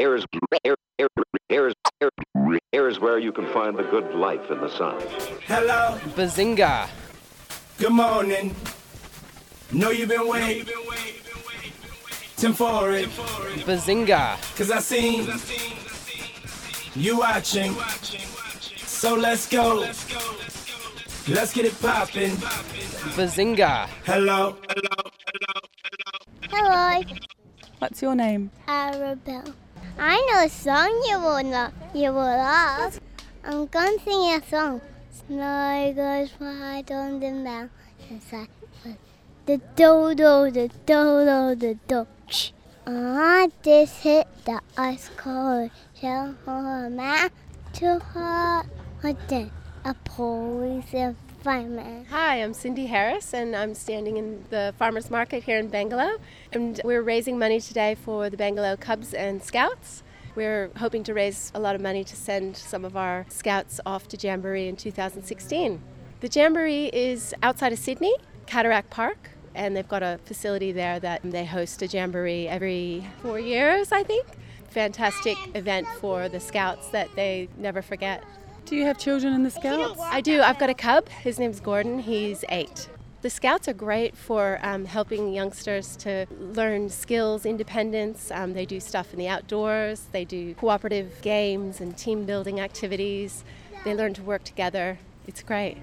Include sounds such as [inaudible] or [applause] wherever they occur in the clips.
Here's, here, here, here's, here, here's where you can find the good life in the sun. Hello, Bazinga. good morning. Know you've been waiting. Tim for it, Bazinga. cause I seen you watching. So let's go. Let's get it poppin'. Bazinga. Hello, Hello, Hello. Hello. What's your name? Arabelle. I know a song you will love. You will love. I'm gonna sing a song. Snow goes right on the mountain The do do the do do the do. Ah, I just hit the ice cold shell on man too hot. Then? A police Hi, I'm Cindy Harris, and I'm standing in the farmers market here in Bangalow. And we're raising money today for the Bangalow Cubs and Scouts. We're hoping to raise a lot of money to send some of our scouts off to Jamboree in 2016. The Jamboree is outside of Sydney, Cataract Park, and they've got a facility there that they host a Jamboree every four years, I think. Fantastic event for the scouts that they never forget. Do you have children in the Scouts? I do. I've got a cub. His name's Gordon. He's eight. The Scouts are great for um, helping youngsters to learn skills, independence. Um, they do stuff in the outdoors, they do cooperative games and team building activities. They learn to work together. It's great.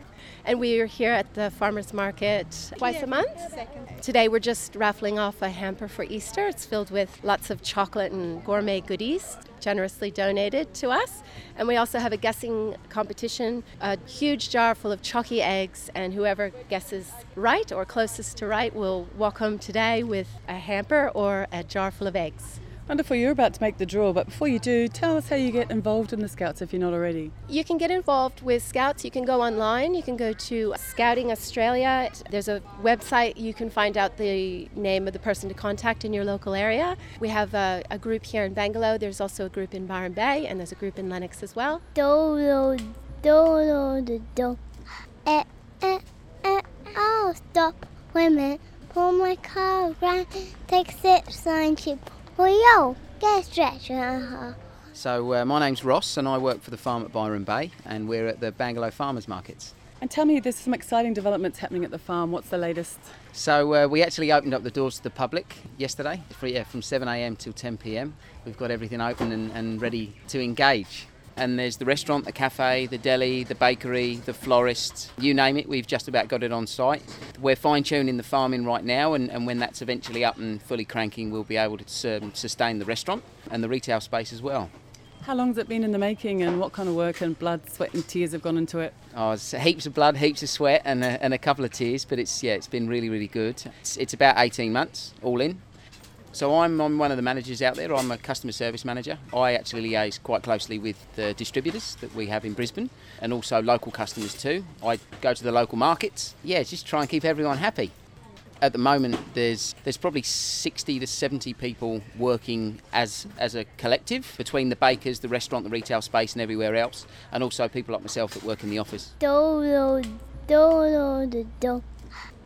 And we are here at the farmers market twice a month. Today we're just raffling off a hamper for Easter. It's filled with lots of chocolate and gourmet goodies generously donated to us. And we also have a guessing competition, a huge jar full of chalky eggs, and whoever guesses right or closest to right will walk home today with a hamper or a jar full of eggs. Wonderful, you're about to make the draw, but before you do, tell us how you get involved in the Scouts if you're not already. You can get involved with Scouts. You can go online. You can go to Scouting Australia. There's a website. You can find out the name of the person to contact in your local area. We have a, a group here in Bangalow, There's also a group in Byron Bay, and there's a group in Lennox as well. Do do do do do do. Eh eh eh. Oh, stop. Wait a minute. Pull my car around. Take six sign chip. Yo, get a stretch. Uh-huh. So uh, my name's Ross and I work for the farm at Byron Bay and we're at the Bangalow Farmers Markets. And tell me, there's some exciting developments happening at the farm. What's the latest? So uh, we actually opened up the doors to the public yesterday for, yeah, from 7am till 10pm. We've got everything open and, and ready to engage. And there's the restaurant, the cafe, the deli, the bakery, the florist, you name it, we've just about got it on site. We're fine tuning the farming right now, and, and when that's eventually up and fully cranking, we'll be able to sustain the restaurant and the retail space as well. How long's it been in the making and what kind of work and blood, sweat and tears have gone into it? Oh, it's heaps of blood, heaps of sweat, and a, and a couple of tears. But it's yeah, it's been really, really good. It's, it's about 18 months all in. So I'm, I'm one of the managers out there. I'm a customer service manager. I actually liaise quite closely with the distributors that we have in Brisbane, and also local customers too. I go to the local markets. Yeah, just try and keep everyone happy. At the moment, there's there's probably 60 to 70 people working as as a collective between the bakers, the restaurant, the retail space, and everywhere else, and also people like myself that work in the office. Do do do do do do.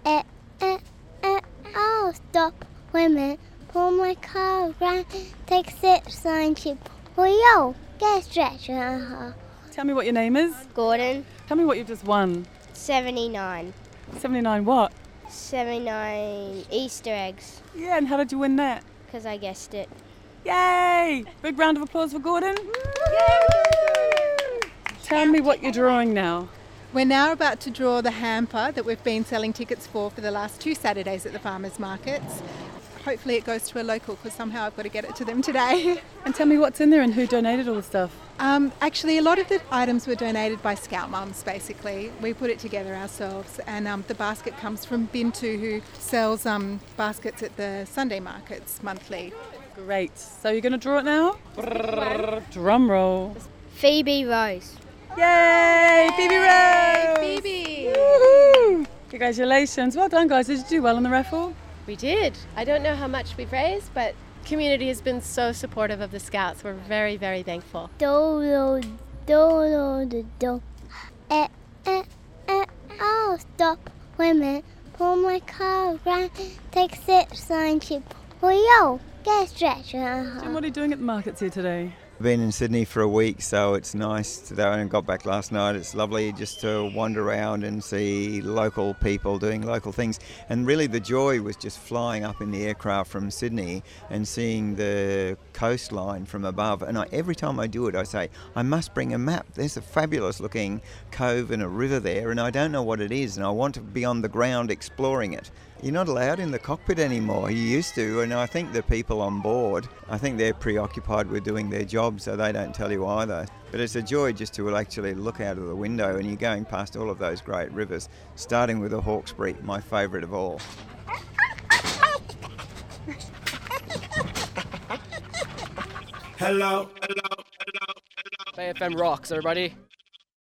Eh eh eh. Oh, stop. Wait a minute. Pull my car around. Take six sign chip. Oh yo, get a stretch. Uh-huh. Tell me what your name is. Gordon, Tell me what you've just won. 79. 79 what? 79 Easter eggs, Yeah, and how did you win that? because I guessed it. Yay! Big round of applause for Gordon. Yay! Tell me what you're drawing now. We're now about to draw the hamper that we've been selling tickets for for the last two Saturdays at the farmers markets. Hopefully it goes to a local because somehow I've got to get it to them today. [laughs] And tell me what's in there and who donated all the stuff. Um, actually, a lot of the items were donated by Scout Mums. Basically, we put it together ourselves, and um, the basket comes from Bintu, who sells um, baskets at the Sunday markets monthly. Great. So you're going to draw it now? Drum roll. Phoebe Rose. Yay! Phoebe Rose! Phoebe! Woohoo! Congratulations. Well done, guys. Did you do well in the raffle? We did. I don't know how much we've raised, but community has been so supportive of the Scouts. We're very, very thankful. Do do do do. Eh eh eh. Oh, stop. women. Pull my car around. Take six sign chip. Oh yo, get stretch. Jim, Uh-huh. what are you doing at the markets here today? Been in Sydney for a week, so it's nice today. I got back last night. It's lovely just to wander around and see local people doing local things. And really, the joy was just flying up in the aircraft from Sydney and seeing the coastline from above. And I, every time I do it, I say, I must bring a map. There's a fabulous looking cove and a river there, and I don't know what it is, and I want to be on the ground exploring it. You're not allowed in the cockpit anymore. You used to, and I think the people on board, I think they're preoccupied with doing their job, so they don't tell you either. But it's a joy just to actually look out of the window and you're going past all of those great rivers, starting with the Hawkesbury, my favourite of all. Hello. Bay FM rocks, everybody.